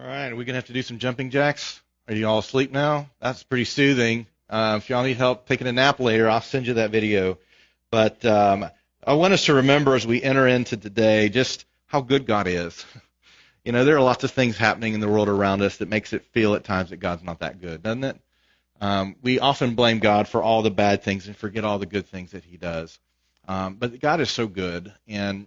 All right, are we gonna have to do some jumping jacks? Are you all asleep now? That's pretty soothing. Uh, if y'all need help taking a nap later, I'll send you that video. But um, I want us to remember as we enter into today just how good God is. You know, there are lots of things happening in the world around us that makes it feel at times that God's not that good, doesn't it? Um, we often blame God for all the bad things and forget all the good things that He does. Um, but God is so good, and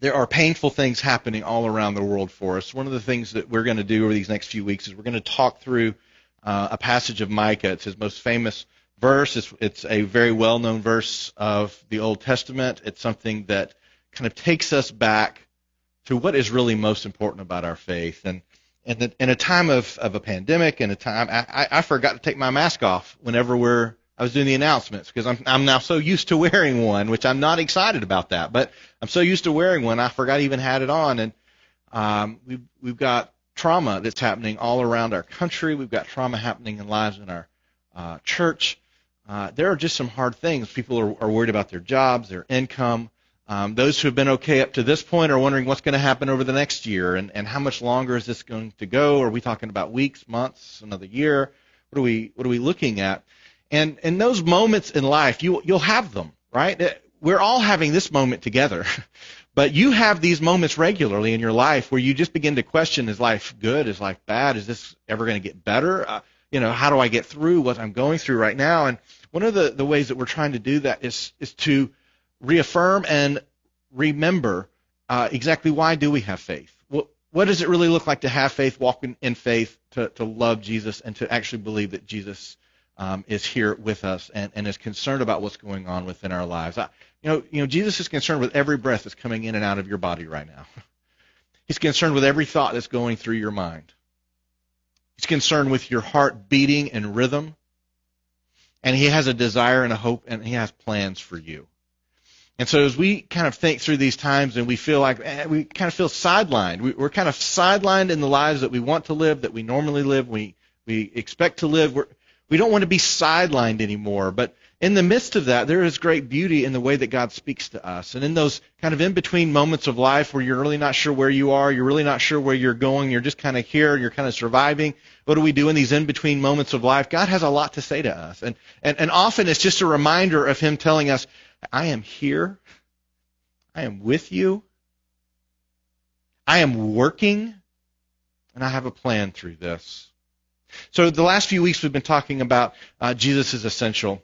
there are painful things happening all around the world for us. One of the things that we're going to do over these next few weeks is we're going to talk through uh, a passage of Micah. It's his most famous verse. It's, it's a very well known verse of the Old Testament. It's something that kind of takes us back to what is really most important about our faith. And, and in a time of, of a pandemic, in a time, I, I forgot to take my mask off whenever we're I was doing the announcements because I'm I'm now so used to wearing one, which I'm not excited about that, but I'm so used to wearing one I forgot I even had it on, and um, we've we've got trauma that's happening all around our country. We've got trauma happening in lives in our uh, church. Uh, there are just some hard things. People are, are worried about their jobs, their income. Um, those who have been okay up to this point are wondering what's going to happen over the next year and, and how much longer is this going to go? Are we talking about weeks, months, another year? What are we what are we looking at? And in those moments in life, you you'll have them, right? We're all having this moment together. But you have these moments regularly in your life where you just begin to question: Is life good? Is life bad? Is this ever going to get better? Uh, you know, how do I get through what I'm going through right now? And one of the, the ways that we're trying to do that is is to reaffirm and remember uh, exactly why do we have faith? What what does it really look like to have faith, walk in, in faith, to to love Jesus, and to actually believe that Jesus um, is here with us and, and is concerned about what's going on within our lives. I, you know, you know, Jesus is concerned with every breath that's coming in and out of your body right now. He's concerned with every thought that's going through your mind. He's concerned with your heart beating in rhythm. And he has a desire and a hope and he has plans for you. And so as we kind of think through these times and we feel like eh, we kind of feel sidelined, we, are kind of sidelined in the lives that we want to live, that we normally live, we we expect to live. We're, we don't want to be sidelined anymore. But in the midst of that, there is great beauty in the way that God speaks to us. And in those kind of in between moments of life where you're really not sure where you are, you're really not sure where you're going, you're just kind of here, you're kind of surviving. What do we do in these in between moments of life? God has a lot to say to us. And, and, and often it's just a reminder of Him telling us, I am here. I am with you. I am working. And I have a plan through this. So the last few weeks we've been talking about uh, Jesus is essential.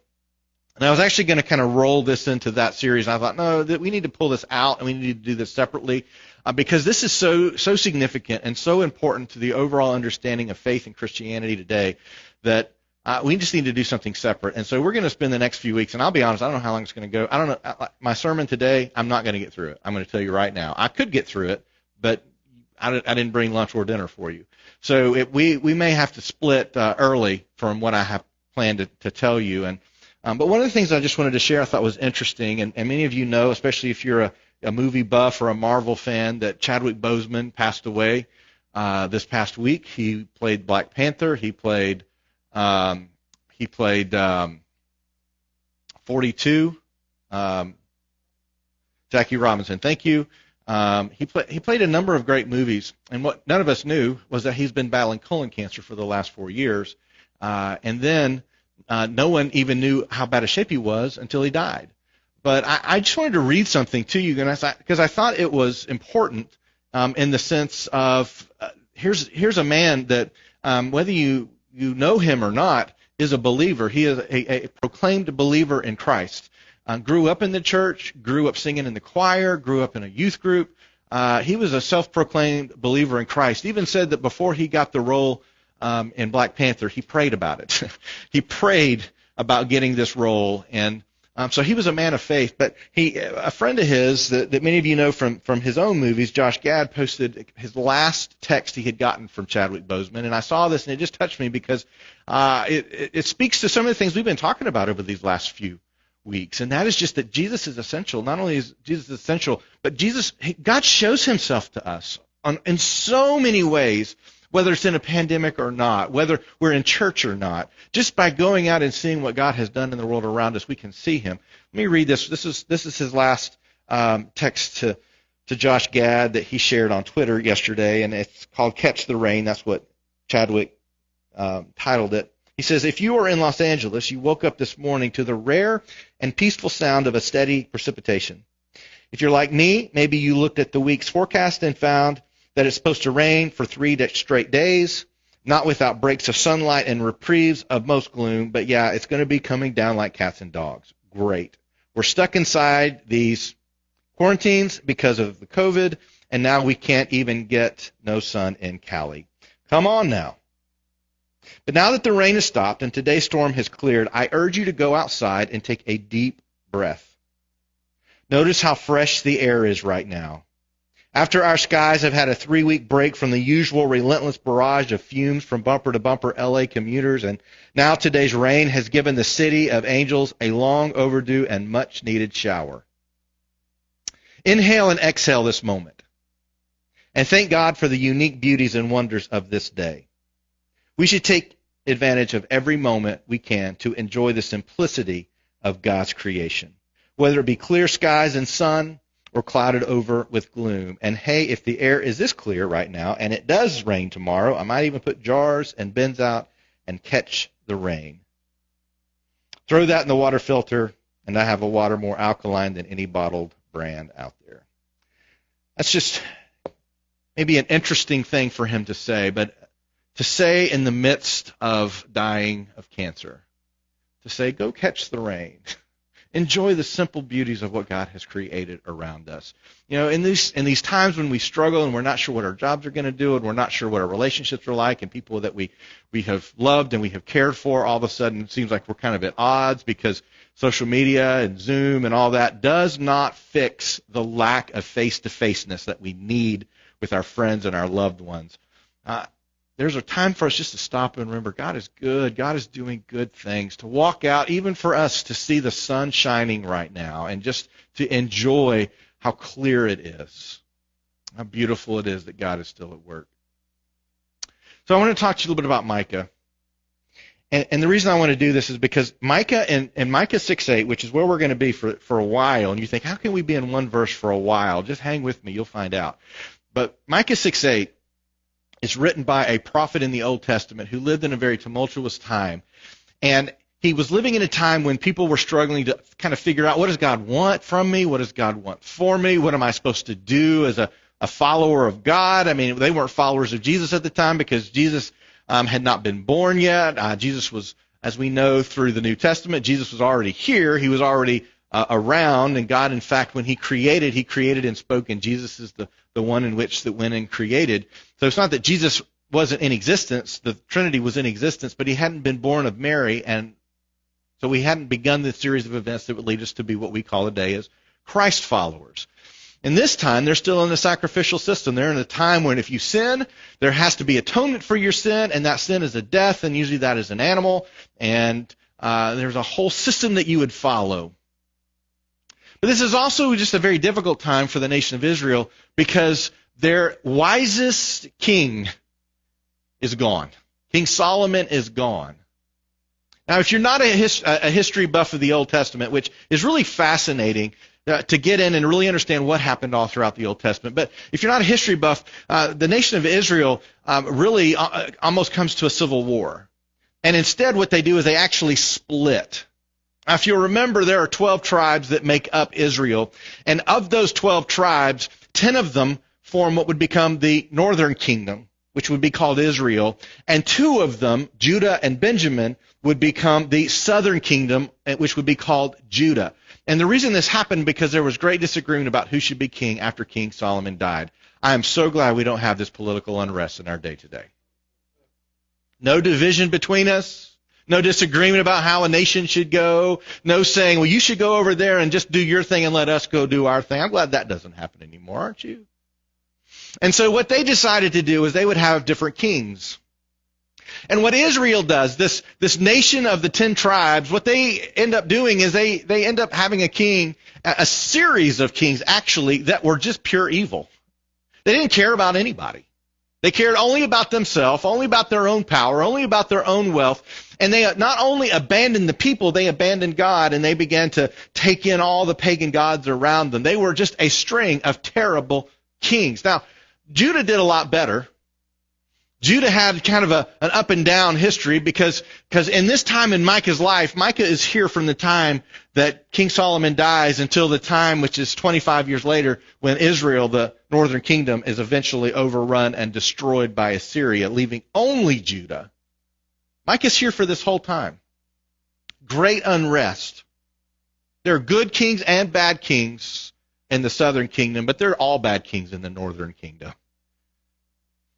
And I was actually going to kind of roll this into that series. And I thought, no, that we need to pull this out and we need to do this separately uh, because this is so so significant and so important to the overall understanding of faith and Christianity today that uh, we just need to do something separate. And so we're going to spend the next few weeks. And I'll be honest, I don't know how long it's going to go. I don't know. Uh, my sermon today, I'm not going to get through it. I'm going to tell you right now. I could get through it, but I didn't bring lunch or dinner for you. So it, we we may have to split uh, early from what I have planned to, to tell you. And um, but one of the things I just wanted to share I thought was interesting, and, and many of you know, especially if you're a, a movie buff or a Marvel fan, that Chadwick Boseman passed away uh, this past week. He played Black Panther. He played um, he played um, 42. Um, Jackie Robinson, thank you. Um, he, play, he played a number of great movies, and what none of us knew was that he's been battling colon cancer for the last four years. Uh, and then uh, no one even knew how bad a shape he was until he died. But I, I just wanted to read something to you because I, I thought it was important um, in the sense of uh, here's here's a man that um, whether you you know him or not is a believer. He is a, a proclaimed believer in Christ. Uh, grew up in the church, grew up singing in the choir, grew up in a youth group. Uh, he was a self-proclaimed believer in Christ. Even said that before he got the role um, in Black Panther, he prayed about it. he prayed about getting this role, and um, so he was a man of faith. But he, a friend of his that, that many of you know from from his own movies, Josh Gad, posted his last text he had gotten from Chadwick Boseman, and I saw this and it just touched me because uh, it, it speaks to some of the things we've been talking about over these last few weeks, and that is just that Jesus is essential. Not only is Jesus essential, but Jesus, God shows Himself to us on, in so many ways, whether it's in a pandemic or not, whether we're in church or not. Just by going out and seeing what God has done in the world around us, we can see Him. Let me read this. This is this is His last um, text to to Josh Gad that he shared on Twitter yesterday, and it's called Catch the Rain. That's what Chadwick um, titled it. He says, If you are in Los Angeles, you woke up this morning to the rare and peaceful sound of a steady precipitation. If you're like me, maybe you looked at the week's forecast and found that it's supposed to rain for three straight days, not without breaks of sunlight and reprieves of most gloom, but yeah, it's going to be coming down like cats and dogs. Great. We're stuck inside these quarantines because of the COVID, and now we can't even get no sun in Cali. Come on now. But now that the rain has stopped and today's storm has cleared, I urge you to go outside and take a deep breath. Notice how fresh the air is right now. After our skies have had a three week break from the usual relentless barrage of fumes from bumper to bumper LA commuters, and now today's rain has given the city of angels a long overdue and much needed shower. Inhale and exhale this moment. And thank God for the unique beauties and wonders of this day. We should take advantage of every moment we can to enjoy the simplicity of God's creation, whether it be clear skies and sun or clouded over with gloom. And hey, if the air is this clear right now and it does rain tomorrow, I might even put jars and bins out and catch the rain. Throw that in the water filter, and I have a water more alkaline than any bottled brand out there. That's just maybe an interesting thing for him to say, but to say in the midst of dying of cancer, to say, go catch the rain. enjoy the simple beauties of what God has created around us. You know, in these in these times when we struggle and we're not sure what our jobs are going to do and we're not sure what our relationships are like and people that we we have loved and we have cared for, all of a sudden it seems like we're kind of at odds because social media and Zoom and all that does not fix the lack of face-to-faceness that we need with our friends and our loved ones. Uh, there's a time for us just to stop and remember God is good. God is doing good things. To walk out, even for us to see the sun shining right now and just to enjoy how clear it is, how beautiful it is that God is still at work. So I want to talk to you a little bit about Micah. And, and the reason I want to do this is because Micah and, and Micah 6.8, which is where we're going to be for, for a while, and you think, how can we be in one verse for a while? Just hang with me, you'll find out. But Micah 6.8 it's written by a prophet in the Old Testament who lived in a very tumultuous time. And he was living in a time when people were struggling to kind of figure out what does God want from me? What does God want for me? What am I supposed to do as a, a follower of God? I mean, they weren't followers of Jesus at the time because Jesus um, had not been born yet. Uh, Jesus was, as we know through the New Testament, Jesus was already here. He was already uh, around, and God, in fact, when He created, He created and spoke, and Jesus is the, the one in which that went and created. So it's not that Jesus wasn't in existence, the Trinity was in existence, but He hadn't been born of Mary, and so we hadn't begun the series of events that would lead us to be what we call today as Christ followers. And this time, they're still in the sacrificial system. They're in a time when if you sin, there has to be atonement for your sin, and that sin is a death, and usually that is an animal, and uh, there's a whole system that you would follow. But this is also just a very difficult time for the nation of Israel because their wisest king is gone. King Solomon is gone. Now, if you're not a, a history buff of the Old Testament, which is really fascinating uh, to get in and really understand what happened all throughout the Old Testament, but if you're not a history buff, uh, the nation of Israel um, really uh, almost comes to a civil war. And instead, what they do is they actually split. If you remember, there are 12 tribes that make up Israel. And of those 12 tribes, 10 of them form what would become the northern kingdom, which would be called Israel. And two of them, Judah and Benjamin, would become the southern kingdom, eh, which would be called Judah. And the reason this happened because there was great disagreement about who should be king after King Solomon died. I am so glad we don't have this political unrest in our day today. No division between us. No disagreement about how a nation should go. No saying, well, you should go over there and just do your thing and let us go do our thing. I'm glad that doesn't happen anymore, aren't you? And so what they decided to do is they would have different kings. And what Israel does, this, this nation of the ten tribes, what they end up doing is they, they end up having a king, a series of kings actually, that were just pure evil. They didn't care about anybody. They cared only about themselves, only about their own power, only about their own wealth. And they not only abandoned the people, they abandoned God and they began to take in all the pagan gods around them. They were just a string of terrible kings. Now, Judah did a lot better. Judah had kind of a, an up and down history because, because in this time in Micah's life, Micah is here from the time that King Solomon dies until the time, which is 25 years later, when Israel, the northern kingdom, is eventually overrun and destroyed by Assyria, leaving only Judah. Micah's here for this whole time. Great unrest. There are good kings and bad kings in the southern kingdom, but they're all bad kings in the northern kingdom.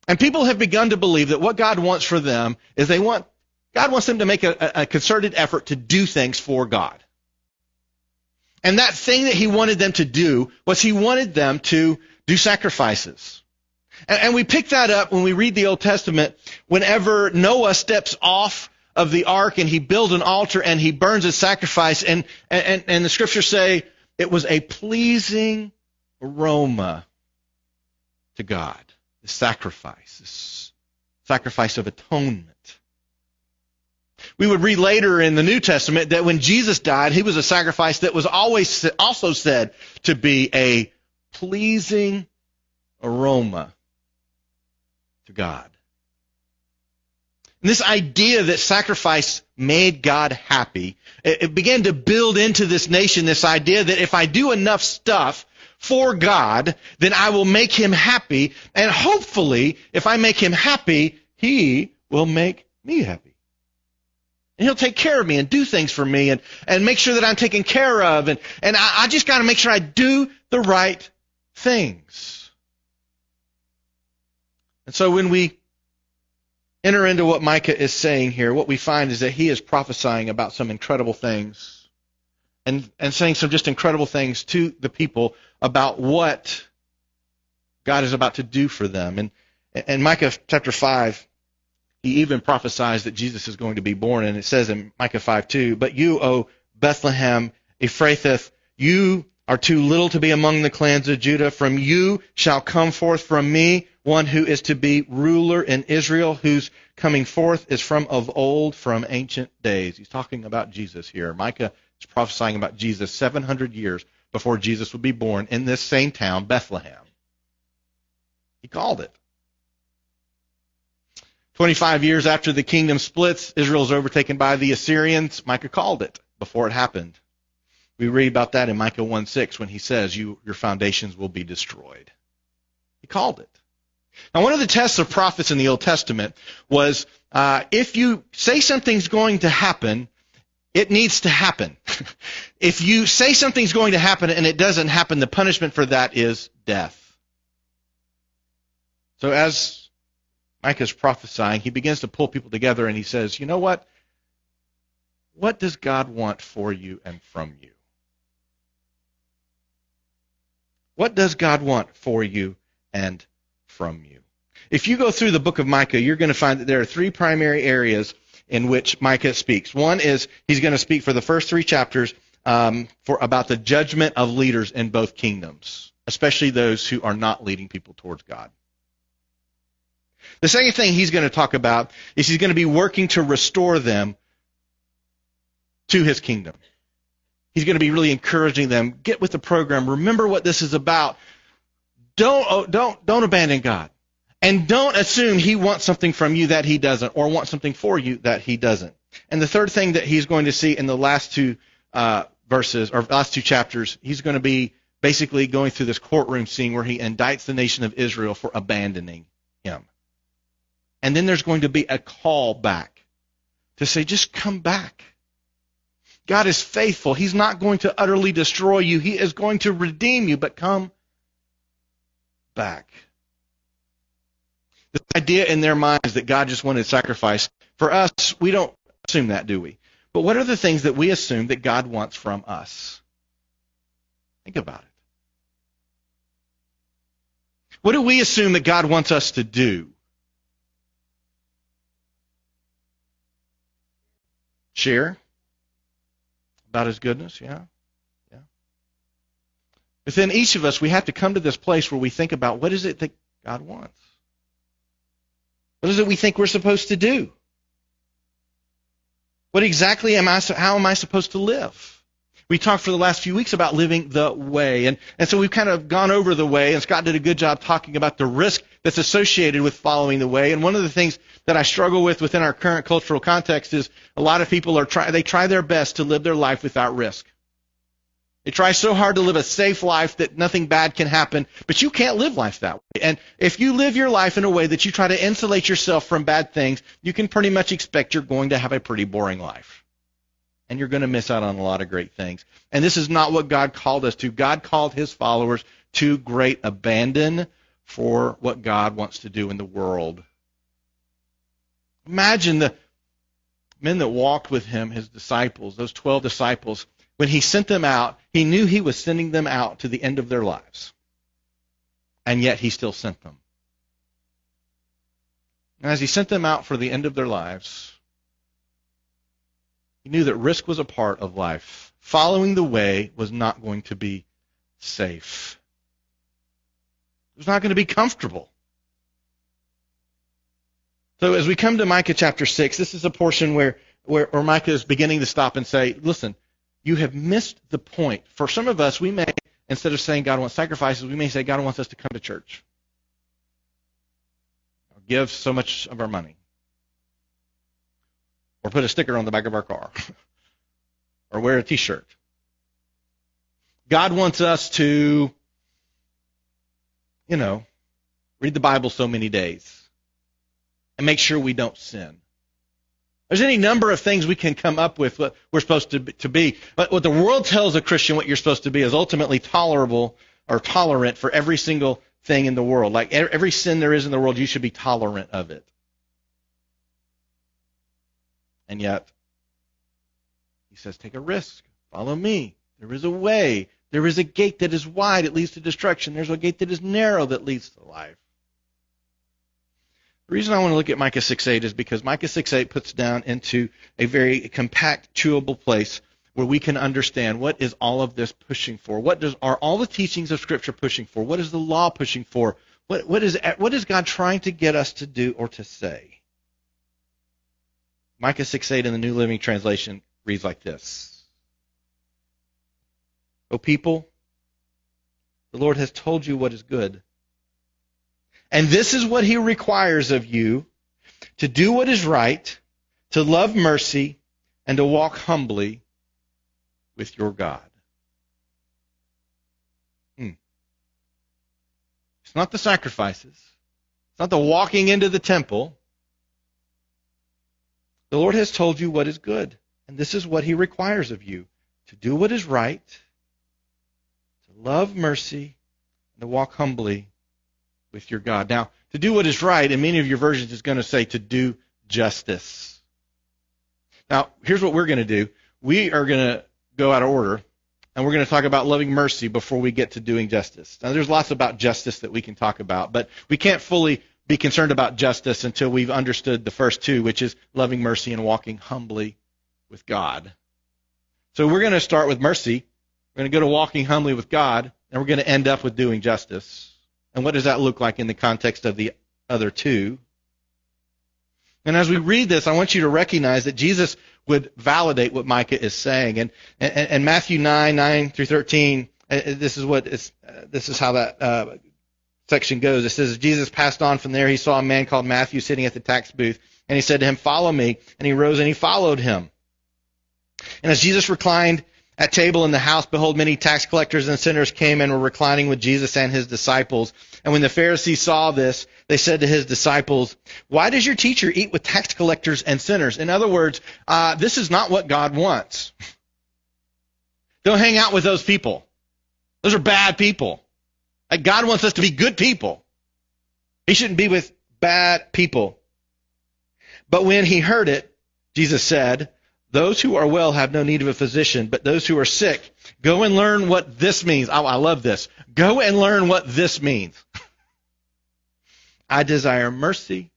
And people have begun to believe that what God wants for them is they want, God wants them to make a, a concerted effort to do things for God. And that thing that he wanted them to do was he wanted them to do sacrifices. And, and, we pick that up when we read the Old Testament whenever Noah steps off of the ark and he builds an altar and he burns a sacrifice and, and, and the scriptures say it was a pleasing aroma to God the sacrifice, this sacrifice of atonement. We would read later in the New Testament that when Jesus died, he was a sacrifice that was always also said to be a pleasing aroma to God. And this idea that sacrifice made God happy, it, began to build into this nation this idea that if I do enough stuff, for God, then I will make him happy. And hopefully, if I make him happy, he will make me happy. And he'll take care of me and do things for me and, and make sure that I'm taken care of. And, and I, I just got to make sure I do the right things. And so when we enter into what Micah is saying here, what we find is that he is prophesying about some incredible things and, and saying some just incredible things to the people about what God is about to do for them. And, and Micah chapter 5, he even prophesies that Jesus is going to be born. And it says in Micah 5 2, But you, O Bethlehem, Ephrathah, you are too little to be among the clans of Judah. From you shall come forth from me one who is to be ruler in Israel, whose coming forth is from of old, from ancient days. He's talking about Jesus here. Micah is prophesying about Jesus 700 years before Jesus would be born in this same town, Bethlehem. He called it. 25 years after the kingdom splits, Israel is overtaken by the Assyrians. Micah called it before it happened. We read about that in Micah 1:6 when he says, you, Your foundations will be destroyed. He called it. Now, one of the tests of prophets in the Old Testament was uh, if you say something's going to happen, it needs to happen. if you say something's going to happen and it doesn't happen, the punishment for that is death. So as Micah is prophesying, he begins to pull people together and he says, you know what? What does God want for you and from you? What does God want for you and from you? If you go through the book of Micah, you're going to find that there are three primary areas in which Micah speaks. One is he's going to speak for the first three chapters um, for about the judgment of leaders in both kingdoms, especially those who are not leading people towards God. The second thing he's going to talk about is he's going to be working to restore them to his kingdom. He's going to be really encouraging them. Get with the program. Remember what this is about. Don't oh, don't don't abandon God. And don't assume he wants something from you that he doesn't, or wants something for you that he doesn't. And the third thing that he's going to see in the last two uh, verses, or last two chapters, he's going to be basically going through this courtroom scene where he indicts the nation of Israel for abandoning him. And then there's going to be a call back to say, just come back. God is faithful. He's not going to utterly destroy you. He is going to redeem you, but come back. This idea in their minds that God just wanted sacrifice. For us, we don't assume that, do we? But what are the things that we assume that God wants from us? Think about it. What do we assume that God wants us to do? Share about his goodness. Yeah. Within each of us, we have to come to this place where we think about what is it that God wants? What is it we think we're supposed to do? What exactly am I, how am I supposed to live? We talked for the last few weeks about living the way. And, and so we've kind of gone over the way, and Scott did a good job talking about the risk that's associated with following the way. And one of the things that I struggle with within our current cultural context is a lot of people are try, they try their best to live their life without risk. They try so hard to live a safe life that nothing bad can happen, but you can't live life that way. And if you live your life in a way that you try to insulate yourself from bad things, you can pretty much expect you're going to have a pretty boring life and you're going to miss out on a lot of great things. And this is not what God called us to. God called his followers to great abandon for what God wants to do in the world. Imagine the men that walked with him, his disciples, those 12 disciples. When he sent them out, he knew he was sending them out to the end of their lives. And yet he still sent them. And as he sent them out for the end of their lives, he knew that risk was a part of life. Following the way was not going to be safe. It was not going to be comfortable. So as we come to Micah chapter 6, this is a portion where, where, where Micah is beginning to stop and say, listen, you have missed the point. For some of us, we may, instead of saying God wants sacrifices, we may say God wants us to come to church. Or give so much of our money or put a sticker on the back of our car, or wear a t shirt. God wants us to, you know, read the Bible so many days and make sure we don't sin. There's any number of things we can come up with what we're supposed to, to be. But what the world tells a Christian what you're supposed to be is ultimately tolerable or tolerant for every single thing in the world. Like every sin there is in the world, you should be tolerant of it. And yet, he says, take a risk. Follow me. There is a way. There is a gate that is wide, it leads to destruction. There's a gate that is narrow that leads to life. The reason I want to look at Micah 6.8 is because Micah 6.8 puts down into a very compact, chewable place where we can understand what is all of this pushing for. What does are all the teachings of Scripture pushing for? What is the law pushing for? What, what is what is God trying to get us to do or to say? Micah 6:8 in the New Living Translation reads like this. O people, the Lord has told you what is good. And this is what he requires of you to do what is right, to love mercy, and to walk humbly with your God. Hmm. It's not the sacrifices. It's not the walking into the temple. The Lord has told you what is good, and this is what He requires of you to do what is right, to love mercy, and to walk humbly with your God. Now, to do what is right, in many of your versions, is going to say to do justice. Now, here's what we're going to do. We are going to go out of order, and we're going to talk about loving mercy before we get to doing justice. Now, there's lots about justice that we can talk about, but we can't fully be concerned about justice until we've understood the first two, which is loving mercy and walking humbly with God. So we're going to start with mercy. We're going to go to walking humbly with God, and we're going to end up with doing justice. And what does that look like in the context of the other two? And as we read this, I want you to recognize that Jesus would validate what Micah is saying. And, and, and Matthew 9, 9 through 13, uh, this is what is, uh, this is how that uh, section goes. It says, Jesus passed on from there. He saw a man called Matthew sitting at the tax booth, and he said to him, Follow me. And he rose and he followed him. And as Jesus reclined at table in the house, behold, many tax collectors and sinners came and were reclining with Jesus and his disciples. And when the Pharisees saw this, they said to his disciples, Why does your teacher eat with tax collectors and sinners? In other words, uh, this is not what God wants. Don't hang out with those people. Those are bad people. God wants us to be good people. He shouldn't be with bad people. But when he heard it, Jesus said, Those who are well have no need of a physician, but those who are sick, go and learn what this means. Oh, I love this. Go and learn what this means. I desire mercy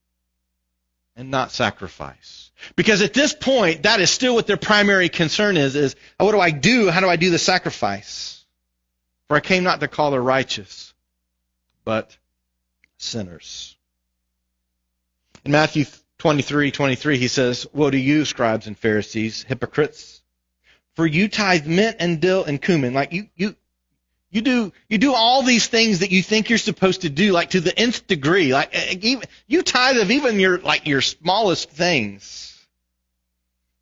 and not sacrifice. Because at this point, that is still what their primary concern is, is what do I do? How do I do the sacrifice? For I came not to call the righteous, but sinners. In Matthew 23, 23, he says, Woe to you, scribes and Pharisees, hypocrites, for you tithe mint and dill and cumin. Like you, you, you do, you do all these things that you think you're supposed to do, like to the nth degree. Like even, you tithe of even your, like your smallest things.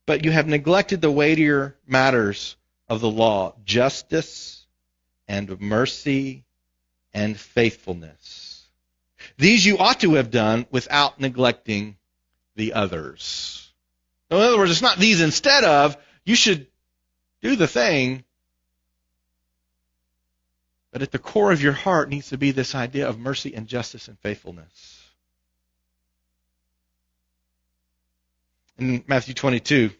But you have neglected the weightier matters of the law, justice and mercy and faithfulness. These you ought to have done without neglecting the others. In other words, it's not these instead of. You should do the thing. But at the core of your heart needs to be this idea of mercy and justice and faithfulness. In Matthew 22,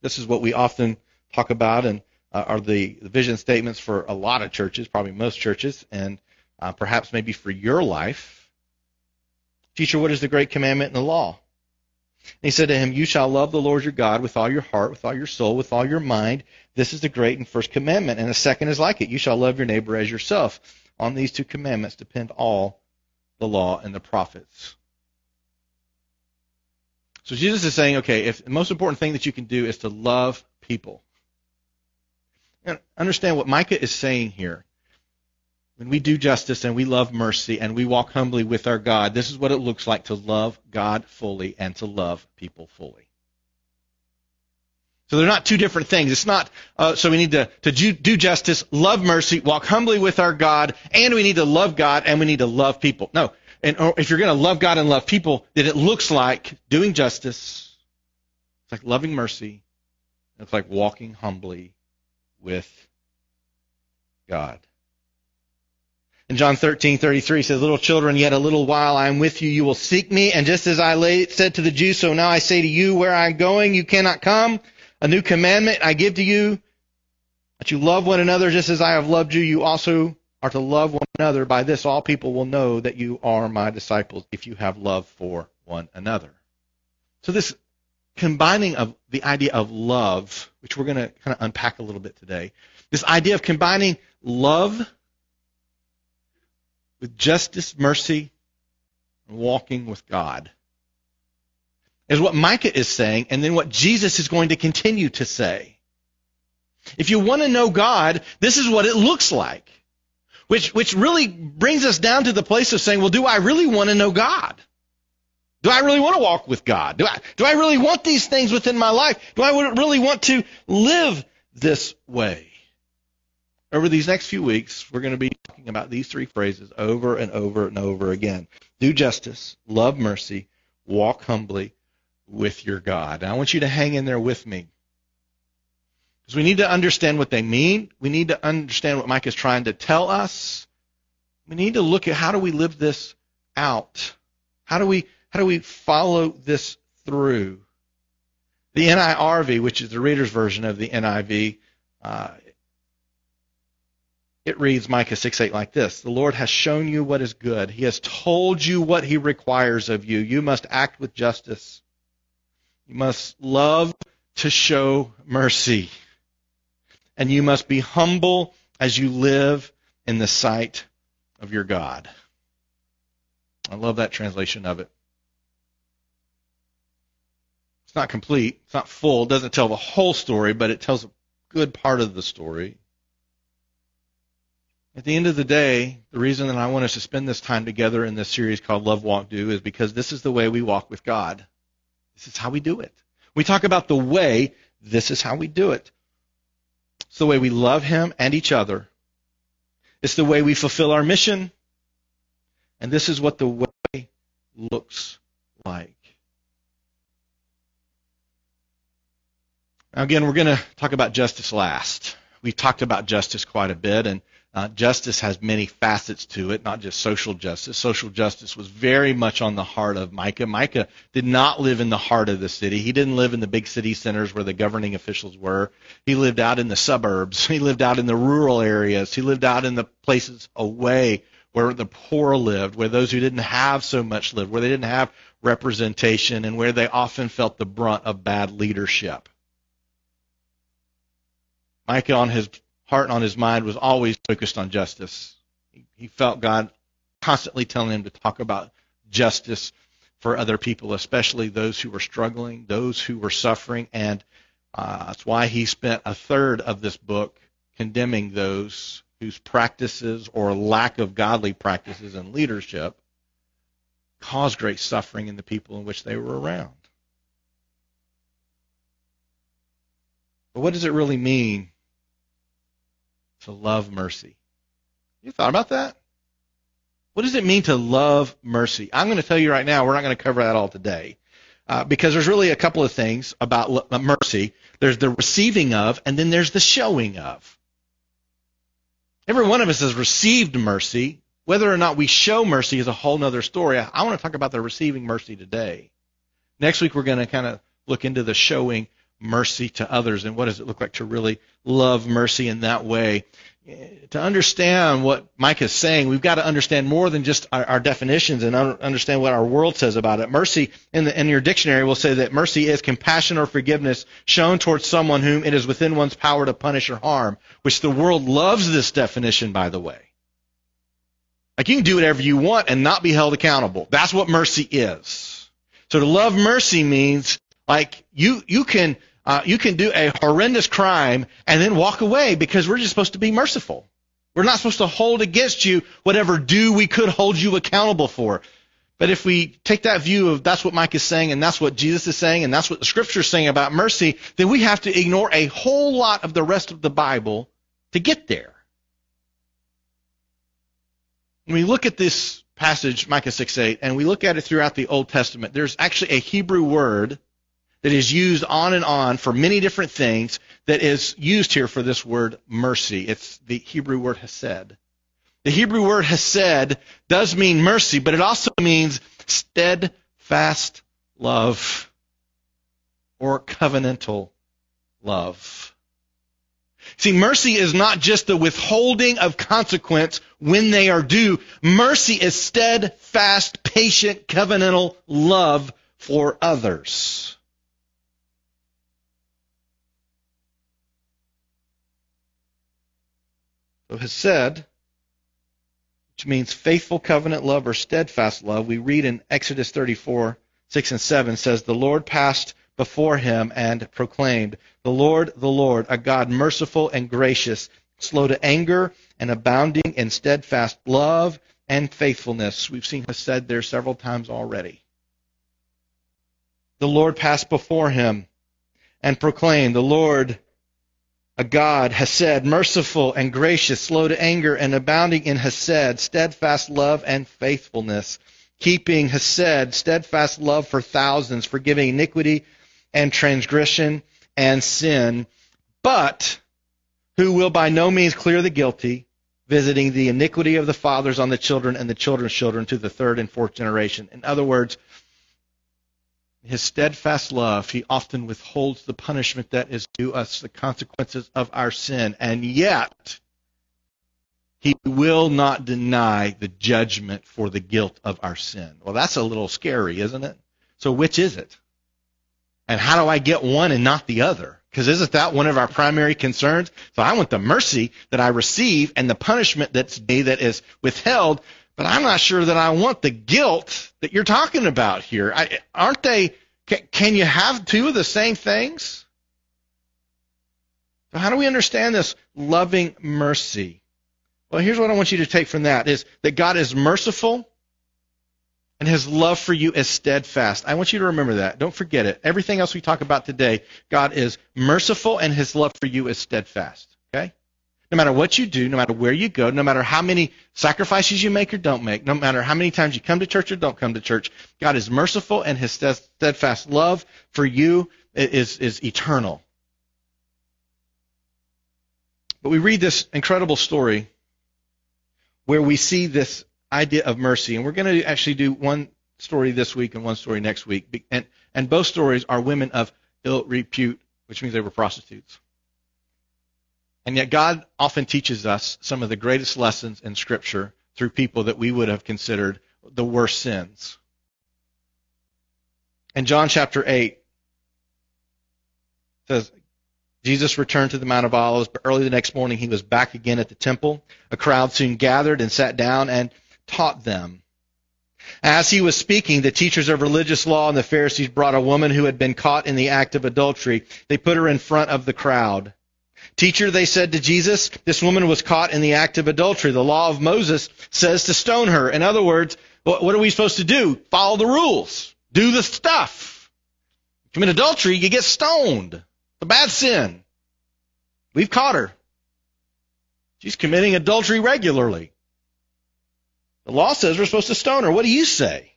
this is what we often talk about and uh, are the, the vision statements for a lot of churches, probably most churches, and uh, perhaps maybe for your life. Teacher, what is the great commandment in the law? And he said to him, You shall love the Lord your God with all your heart, with all your soul, with all your mind. This is the great and first commandment. And the second is like it. You shall love your neighbor as yourself. On these two commandments depend all the law and the prophets. So Jesus is saying, okay, if the most important thing that you can do is to love people. And understand what Micah is saying here. When we do justice and we love mercy and we walk humbly with our God, this is what it looks like to love God fully and to love people fully. So they're not two different things. It's not, uh, so we need to, to do justice, love mercy, walk humbly with our God, and we need to love God and we need to love people. No. And if you're going to love God and love people, then it looks like doing justice. It's like loving mercy. It's like walking humbly with God. In John 13:33 says, "Little children, yet a little while I am with you. You will seek me, and just as I said to the Jews, so now I say to you, where I am going, you cannot come. A new commandment I give to you, that you love one another just as I have loved you. You also are to love one another. By this, all people will know that you are my disciples if you have love for one another." So this combining of the idea of love, which we're going to kind of unpack a little bit today, this idea of combining love with justice, mercy, and walking with God. Is what Micah is saying, and then what Jesus is going to continue to say. If you want to know God, this is what it looks like. Which, which really brings us down to the place of saying, well, do I really want to know God? Do I really want to walk with God? Do I, do I really want these things within my life? Do I really want to live this way? Over these next few weeks, we're going to be talking about these three phrases over and over and over again. Do justice, love mercy, walk humbly with your God. And I want you to hang in there with me. Because we need to understand what they mean. We need to understand what Micah is trying to tell us. We need to look at how do we live this out? How do we how do we follow this through? The NIRV, which is the reader's version of the NIV, uh, it reads Micah 6:8 like this The Lord has shown you what is good. He has told you what he requires of you. You must act with justice. You must love to show mercy. And you must be humble as you live in the sight of your God. I love that translation of it. It's not complete, it's not full, it doesn't tell the whole story, but it tells a good part of the story. At the end of the day, the reason that I want us to spend this time together in this series called Love Walk Do is because this is the way we walk with God. This is how we do it. We talk about the way, this is how we do it. It's the way we love Him and each other. It's the way we fulfill our mission. And this is what the way looks like. Now, again, we're going to talk about justice last. We've talked about justice quite a bit, and uh, justice has many facets to it, not just social justice. Social justice was very much on the heart of Micah. Micah did not live in the heart of the city. He didn't live in the big city centers where the governing officials were. He lived out in the suburbs. He lived out in the rural areas. He lived out in the places away where the poor lived, where those who didn't have so much lived, where they didn't have representation, and where they often felt the brunt of bad leadership. Micah, on his heart and on his mind was always focused on justice. He, felt God constantly telling him to talk about justice. for other people, especially those who were struggling, those who were suffering, and uh, that's why he spent a third of this book condemning those whose practices or lack of godly practices and leadership caused great suffering in the people in which they were around. But what does it really mean to love mercy? You thought about that? What does it mean to love mercy? I'm going to tell you right now, we're not going to cover that all today. Uh, because there's really a couple of things about uh, mercy. There's the receiving of, and then there's the showing of. Every one of us has received mercy. Whether or not we show mercy is a whole other story. I want to talk about the receiving mercy today. Next week, we're going to kind of look into the showing mercy to others and what does it look like to really love mercy in that way to understand what Micah is saying, we've got to understand more than just our, our definitions and understand what our world says about it. Mercy, in, the, in your dictionary, will say that mercy is compassion or forgiveness shown towards someone whom it is within one's power to punish or harm, which the world loves this definition, by the way. Like you can do whatever you want and not be held accountable. That's what mercy is. So to love mercy means like you you can uh, you can do a horrendous crime and then walk away because we're just supposed to be merciful. We're not supposed to hold against you whatever due we could hold you accountable for. But if we take that view of that's what Micah is saying and that's what Jesus is saying and that's what the scripture is saying about mercy, then we have to ignore a whole lot of the rest of the Bible to get there. When we look at this passage, Micah 6 8, and we look at it throughout the Old Testament, there's actually a Hebrew word that is used on and on for many different things that is used here for this word mercy. It's the Hebrew word hesed. The Hebrew word hesed does mean mercy, but it also means steadfast love or covenantal love. See, mercy is not just the withholding of consequence when they are due. Mercy is steadfast, patient, covenantal love for others. So hesed, which means faithful covenant love or steadfast love, we read in Exodus 34, 6 and 7 says, The Lord passed before him and proclaimed, The Lord, the Lord, a God merciful and gracious, slow to anger and abounding in steadfast love and faithfulness. We've seen hesed there several times already. The Lord passed before him and proclaimed, The Lord, a God, Hesed, merciful and gracious, slow to anger and abounding in Hesed, steadfast love and faithfulness, keeping Hesed, steadfast love for thousands, forgiving iniquity and transgression and sin, but who will by no means clear the guilty, visiting the iniquity of the fathers on the children and the children's children to the third and fourth generation. In other words, his steadfast love, he often withholds the punishment that is due us, the consequences of our sin, and yet he will not deny the judgment for the guilt of our sin. Well, that's a little scary, isn't it? So which is it? And how do I get one and not the other? Because isn't that one of our primary concerns? So I want the mercy that I receive and the punishment that's that is withheld but I'm not sure that I want the guilt that you're talking about here. I, aren't they? Can, can you have two of the same things? So how do we understand this loving mercy? Well, here's what I want you to take from that is that God is merciful and his love for you is steadfast. I want you to remember that. Don't forget it. Everything else we talk about today, God is merciful and his love for you is steadfast. No matter what you do, no matter where you go, no matter how many sacrifices you make or don't make, no matter how many times you come to church or don't come to church, God is merciful and his steadfast love for you is, is eternal. But we read this incredible story where we see this idea of mercy. And we're going to actually do one story this week and one story next week. And, and both stories are women of ill repute, which means they were prostitutes. And yet, God often teaches us some of the greatest lessons in Scripture through people that we would have considered the worst sins. In John chapter 8, says, Jesus returned to the Mount of Olives, but early the next morning he was back again at the temple. A crowd soon gathered and sat down and taught them. As he was speaking, the teachers of religious law and the Pharisees brought a woman who had been caught in the act of adultery. They put her in front of the crowd. Teacher, they said to Jesus, this woman was caught in the act of adultery. The law of Moses says to stone her. In other words, what are we supposed to do? Follow the rules. Do the stuff. Commit adultery, you get stoned. It's a bad sin. We've caught her. She's committing adultery regularly. The law says we're supposed to stone her. What do you say?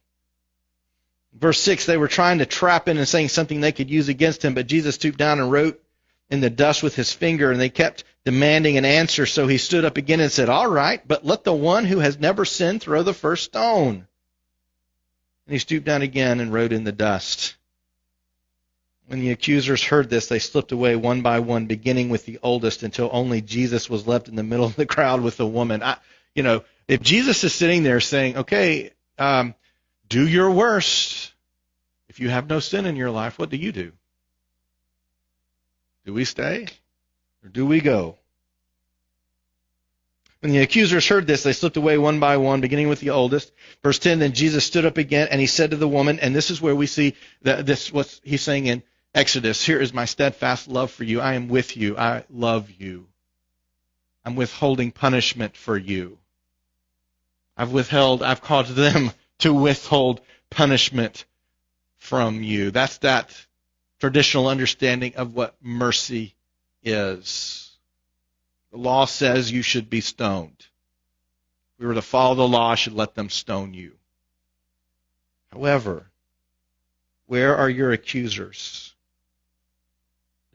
Verse 6, they were trying to trap him and saying something they could use against him, but Jesus stooped down and wrote in the dust with his finger, and they kept demanding an answer. So he stood up again and said, All right, but let the one who has never sinned throw the first stone. And he stooped down again and wrote in the dust. When the accusers heard this, they slipped away one by one, beginning with the oldest, until only Jesus was left in the middle of the crowd with the woman. I, you know, if Jesus is sitting there saying, "Okay, um, do your worst," if you have no sin in your life, what do you do? Do we stay or do we go? When the accusers heard this, they slipped away one by one, beginning with the oldest. Verse 10, then Jesus stood up again and he said to the woman, and this is where we see that this, what he's saying in Exodus, here is my steadfast love for you. I am with you. I love you. I'm withholding punishment for you. I've withheld, I've caused them to withhold punishment from you. That's that traditional understanding of what mercy is. The law says you should be stoned. If we were to follow the law, should let them stone you. However, where are your accusers?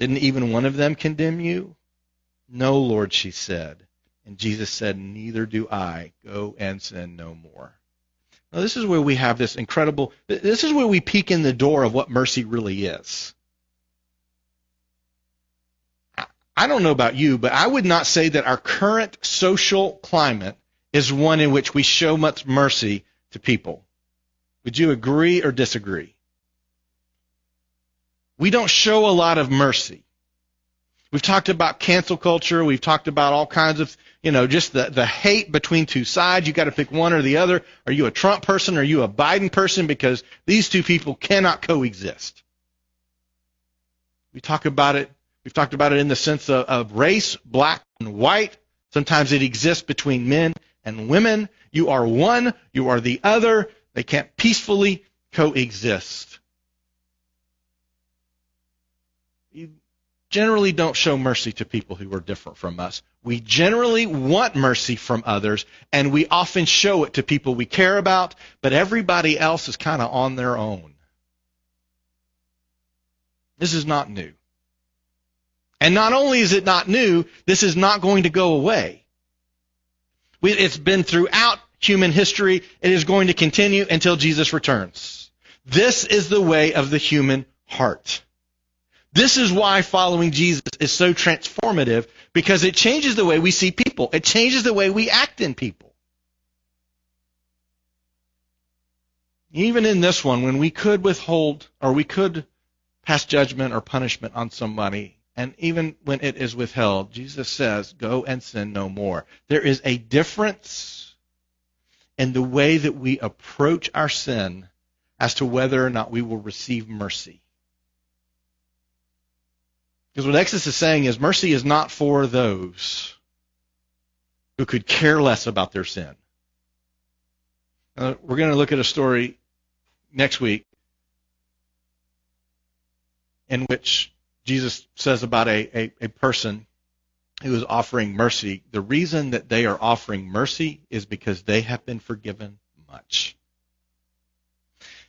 Didn't even one of them condemn you? No, Lord, she said. And Jesus said, Neither do I. Go and sin no more. Now, this is where we have this incredible, this is where we peek in the door of what mercy really is. I don't know about you, but I would not say that our current social climate is one in which we show much mercy to people. Would you agree or disagree? We don't show a lot of mercy. We've talked about cancel culture. We've talked about all kinds of, you know, just the, the hate between two sides. You've got to pick one or the other. Are you a Trump person? Are you a Biden person? Because these two people cannot coexist. We talk about it We've talked about it in the sense of, of race, black and white. Sometimes it exists between men and women. You are one, you are the other. They can't peacefully coexist. We generally don't show mercy to people who are different from us. We generally want mercy from others, and we often show it to people we care about, but everybody else is kind of on their own. This is not new. And not only is it not new, this is not going to go away. It's been throughout human history. It is going to continue until Jesus returns. This is the way of the human heart. This is why following Jesus is so transformative because it changes the way we see people. It changes the way we act in people. Even in this one, when we could withhold or we could pass judgment or punishment on somebody, and even when it is withheld, Jesus says, Go and sin no more. There is a difference in the way that we approach our sin as to whether or not we will receive mercy. Because what Exodus is saying is mercy is not for those who could care less about their sin. Uh, we're going to look at a story next week in which Jesus says about a, a, a person who is offering mercy, the reason that they are offering mercy is because they have been forgiven much.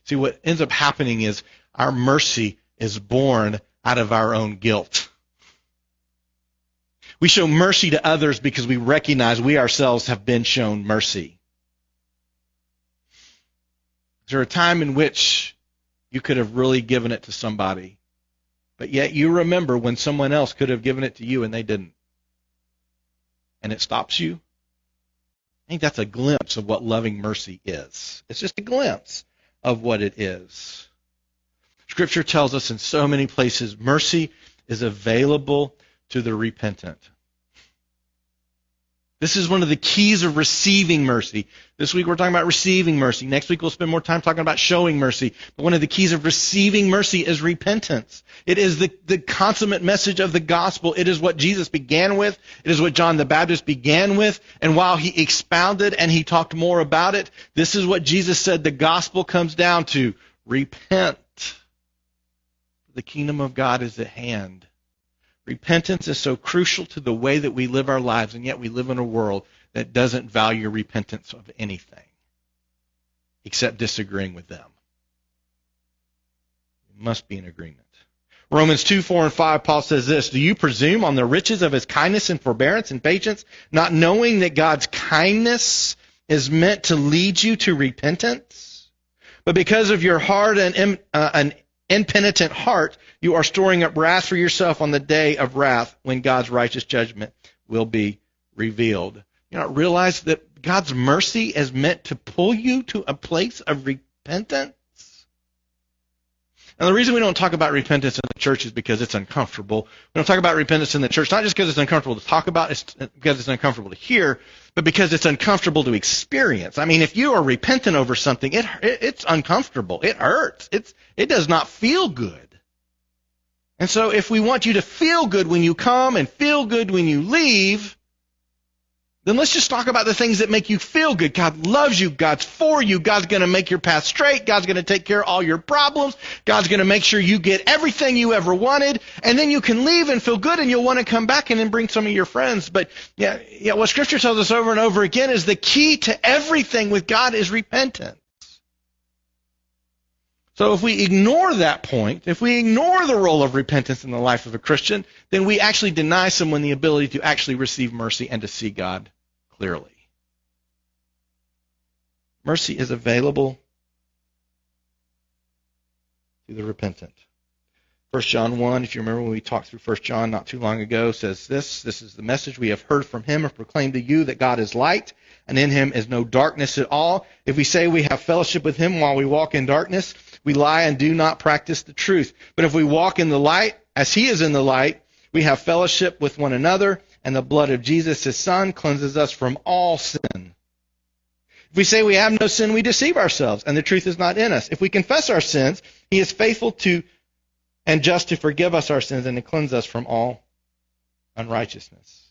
See, what ends up happening is our mercy is born out of our own guilt. We show mercy to others because we recognize we ourselves have been shown mercy. Is there a time in which you could have really given it to somebody but yet you remember when someone else could have given it to you and they didn't. And it stops you. I think that's a glimpse of what loving mercy is. It's just a glimpse of what it is. Scripture tells us in so many places mercy is available to the repentant. This is one of the keys of receiving mercy. This week we're talking about receiving mercy. Next week we'll spend more time talking about showing mercy. But one of the keys of receiving mercy is repentance. It is the, the consummate message of the gospel. It is what Jesus began with. It is what John the Baptist began with. And while he expounded and he talked more about it, this is what Jesus said the gospel comes down to. Repent. The kingdom of God is at hand. Repentance is so crucial to the way that we live our lives, and yet we live in a world that doesn't value repentance of anything except disagreeing with them. It must be in agreement. Romans 2, 4, and 5, Paul says this Do you presume on the riches of his kindness and forbearance and patience, not knowing that God's kindness is meant to lead you to repentance? But because of your hard and, uh, an impenitent heart, you are storing up wrath for yourself on the day of wrath when God's righteous judgment will be revealed. You not realize that God's mercy is meant to pull you to a place of repentance? And the reason we don't talk about repentance in the church is because it's uncomfortable. We don't talk about repentance in the church not just because it's uncomfortable to talk about, it's because it's uncomfortable to hear, but because it's uncomfortable to experience. I mean, if you are repentant over something, it, it it's uncomfortable. It hurts. It's it does not feel good. And so if we want you to feel good when you come and feel good when you leave, then let's just talk about the things that make you feel good. God loves you. God's for you. God's going to make your path straight. God's going to take care of all your problems. God's going to make sure you get everything you ever wanted. And then you can leave and feel good and you'll want to come back and then bring some of your friends. But yeah, yeah, what scripture tells us over and over again is the key to everything with God is repentance. So if we ignore that point, if we ignore the role of repentance in the life of a Christian, then we actually deny someone the ability to actually receive mercy and to see God clearly. Mercy is available to the repentant. 1 John 1, if you remember when we talked through 1 John not too long ago, says this This is the message we have heard from him and proclaimed to you that God is light, and in him is no darkness at all. If we say we have fellowship with him while we walk in darkness, we lie and do not practice the truth. But if we walk in the light, as he is in the light, we have fellowship with one another, and the blood of Jesus, his son, cleanses us from all sin. If we say we have no sin, we deceive ourselves, and the truth is not in us. If we confess our sins, he is faithful to and just to forgive us our sins and to cleanse us from all unrighteousness.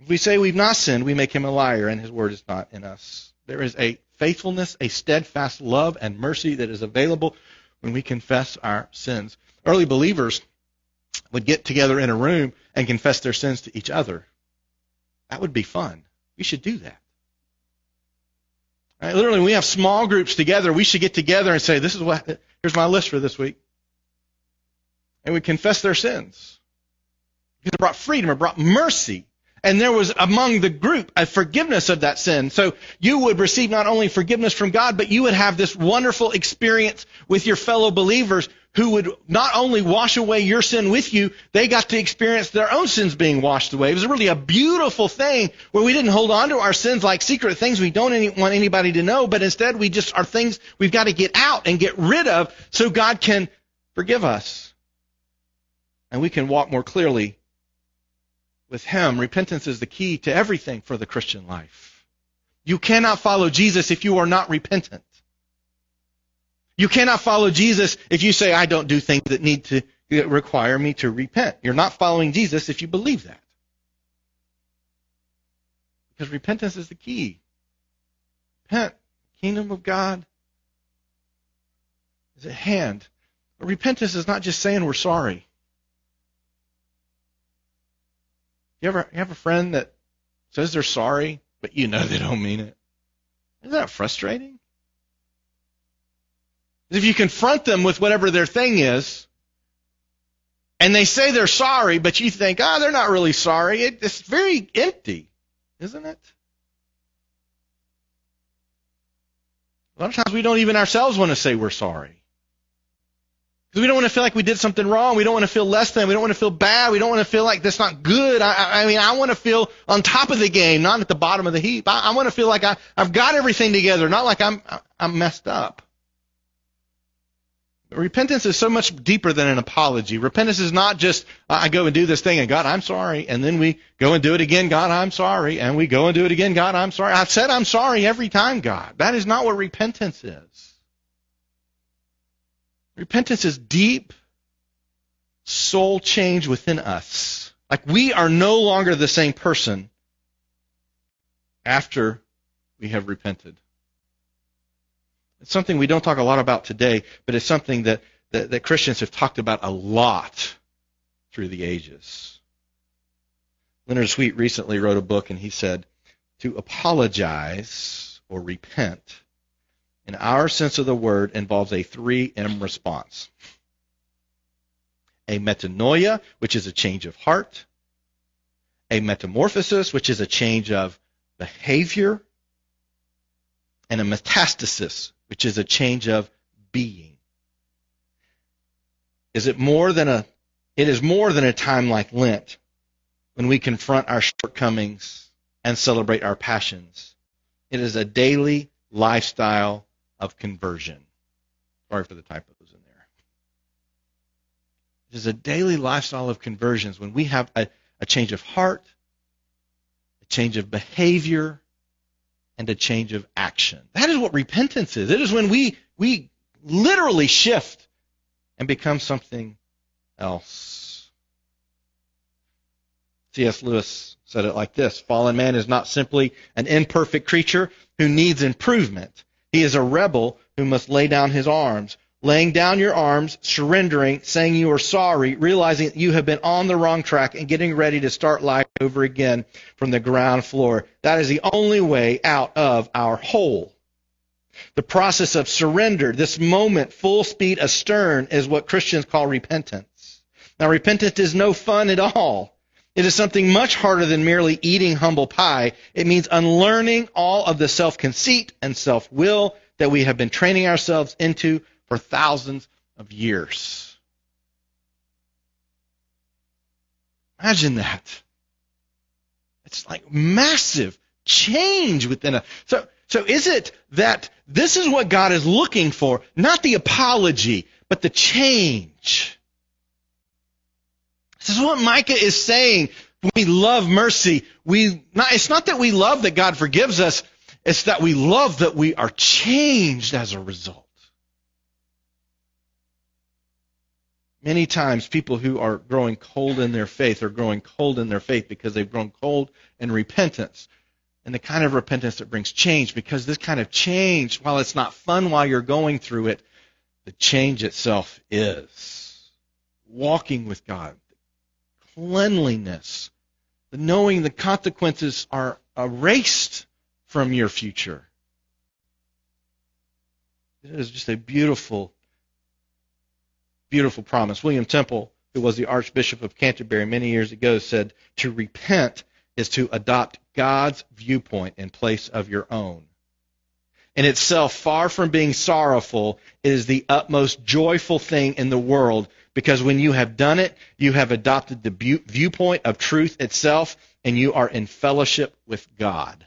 If we say we've not sinned, we make him a liar, and his word is not in us. There is a faithfulness, a steadfast love and mercy that is available when we confess our sins. Early believers would get together in a room and confess their sins to each other. That would be fun. We should do that. Right? Literally, we have small groups together, we should get together and say, "This is what. Here's my list for this week," and we confess their sins. Because it brought freedom, it brought mercy, and there was among the group a forgiveness of that sin. So you would receive not only forgiveness from God, but you would have this wonderful experience with your fellow believers who would not only wash away your sin with you, they got to experience their own sins being washed away. It was really a beautiful thing where we didn't hold on to our sins like secret things we don't any, want anybody to know, but instead we just are things we've got to get out and get rid of so God can forgive us. And we can walk more clearly with Him. Repentance is the key to everything for the Christian life. You cannot follow Jesus if you are not repentant. You cannot follow Jesus if you say, I don't do things that need to require me to repent. You're not following Jesus if you believe that. Because repentance is the key. Repent. Kingdom of God is at hand. But repentance is not just saying we're sorry. You ever you have a friend that says they're sorry, but you know they don't mean it? Isn't that frustrating? If you confront them with whatever their thing is, and they say they're sorry, but you think, ah, oh, they're not really sorry, it, it's very empty, isn't it? A lot of times we don't even ourselves want to say we're sorry. Because we don't want to feel like we did something wrong. We don't want to feel less than. We don't want to feel bad. We don't want to feel like that's not good. I, I mean, I want to feel on top of the game, not at the bottom of the heap. I, I want to feel like I, I've got everything together, not like I'm I'm messed up. Repentance is so much deeper than an apology. Repentance is not just, I go and do this thing and God, I'm sorry. And then we go and do it again. God, I'm sorry. And we go and do it again. God, I'm sorry. I've said I'm sorry every time, God. That is not what repentance is. Repentance is deep soul change within us. Like we are no longer the same person after we have repented. It's something we don't talk a lot about today, but it's something that, that, that Christians have talked about a lot through the ages. Leonard Sweet recently wrote a book and he said, to apologize or repent in our sense of the word involves a 3M response. A metanoia, which is a change of heart. A metamorphosis, which is a change of behavior. And a metastasis, which is a change of being. Is it more than a it is more than a time like Lent when we confront our shortcomings and celebrate our passions. It is a daily lifestyle of conversion. Sorry for the typos in there. It is a daily lifestyle of conversions when we have a, a change of heart, a change of behavior, and a change of action. That is what repentance is. It is when we, we literally shift and become something else. C.S. Lewis said it like this Fallen man is not simply an imperfect creature who needs improvement. He is a rebel who must lay down his arms, laying down your arms, surrendering, saying you are sorry, realizing that you have been on the wrong track, and getting ready to start life over again from the ground floor. That is the only way out of our hole. The process of surrender, this moment full speed astern, is what Christians call repentance. Now, repentance is no fun at all. It is something much harder than merely eating humble pie. It means unlearning all of the self conceit and self will that we have been training ourselves into for thousands of years. Imagine that. It's like massive change within a. So, so is it that this is what God is looking for? Not the apology, but the change. This is what Micah is saying. We love mercy. We not, it's not that we love that God forgives us. It's that we love that we are changed as a result. Many times, people who are growing cold in their faith are growing cold in their faith because they've grown cold in repentance. And the kind of repentance that brings change, because this kind of change, while it's not fun while you're going through it, the change itself is walking with God, cleanliness, the knowing the consequences are erased from your future. It is just a beautiful beautiful promise. William Temple, who was the Archbishop of Canterbury many years ago, said to repent is to adopt God's viewpoint in place of your own. In itself, far from being sorrowful, it is the utmost joyful thing in the world because when you have done it, you have adopted the viewpoint of truth itself and you are in fellowship with God.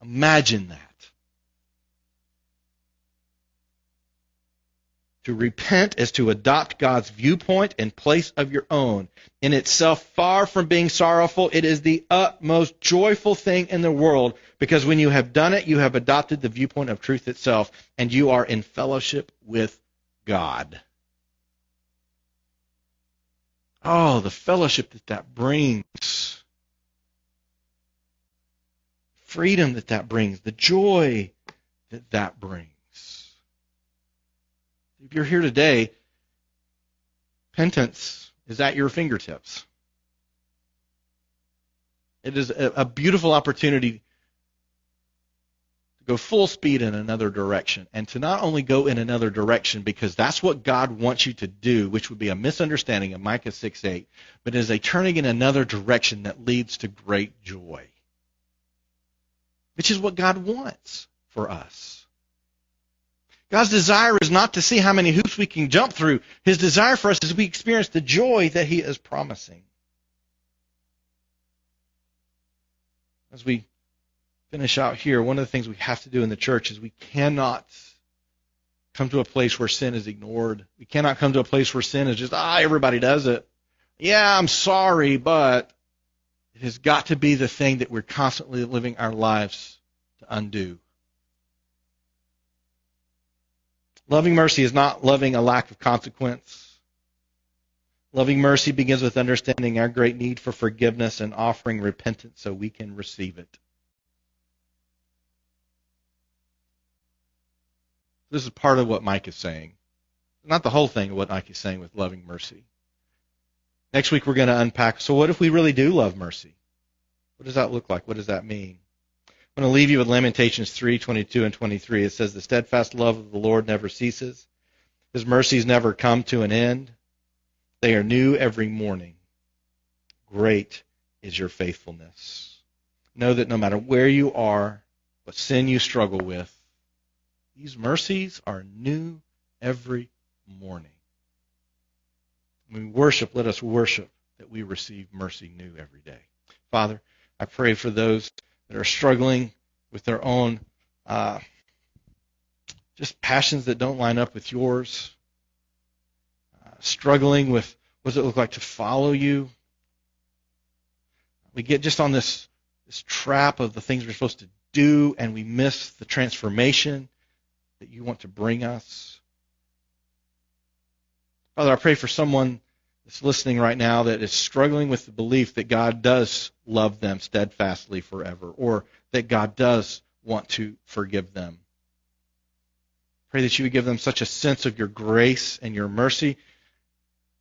Imagine that. To repent is to adopt God's viewpoint in place of your own. In itself, far from being sorrowful, it is the utmost joyful thing in the world because when you have done it, you have adopted the viewpoint of truth itself and you are in fellowship with God. Oh, the fellowship that that brings. Freedom that that brings. The joy that that brings. If you're here today, repentance is at your fingertips. It is a, a beautiful opportunity to go full speed in another direction. And to not only go in another direction because that's what God wants you to do, which would be a misunderstanding of Micah 6 8, but is a turning in another direction that leads to great joy. Which is what God wants for us. God's desire is not to see how many hoops we can jump through. His desire for us is we experience the joy that He is promising. As we finish out here, one of the things we have to do in the church is we cannot come to a place where sin is ignored. We cannot come to a place where sin is just, ah, everybody does it. Yeah, I'm sorry, but it has got to be the thing that we're constantly living our lives to undo. Loving mercy is not loving a lack of consequence. Loving mercy begins with understanding our great need for forgiveness and offering repentance so we can receive it. This is part of what Micah is saying. Not the whole thing of what Micah is saying with loving mercy. Next week we're going to unpack. So what if we really do love mercy? What does that look like? What does that mean? I'm going to leave you with Lamentations 3, 22 and 23. It says, The steadfast love of the Lord never ceases. His mercies never come to an end. They are new every morning. Great is your faithfulness. Know that no matter where you are, what sin you struggle with, these mercies are new every morning. When we worship, let us worship that we receive mercy new every day. Father, I pray for those that are struggling with their own uh, just passions that don't line up with yours, uh, struggling with what does it look like to follow you. We get just on this this trap of the things we're supposed to do, and we miss the transformation that you want to bring us. Father, I pray for someone that's listening right now that is struggling with the belief that God does love them steadfastly forever, or that God does want to forgive them. Pray that you would give them such a sense of your grace and your mercy.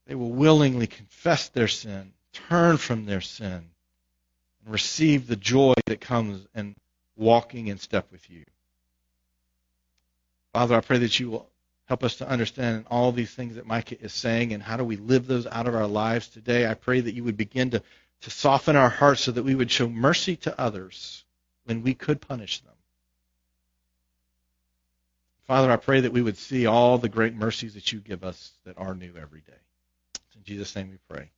They will willingly confess their sin, turn from their sin, and receive the joy that comes in walking in step with you. Father, I pray that you will help us to understand all these things that Micah is saying and how do we live those out of our lives today. I pray that you would begin to, to soften our hearts so that we would show mercy to others when we could punish them. Father, I pray that we would see all the great mercies that you give us that are new every day. In Jesus' name we pray.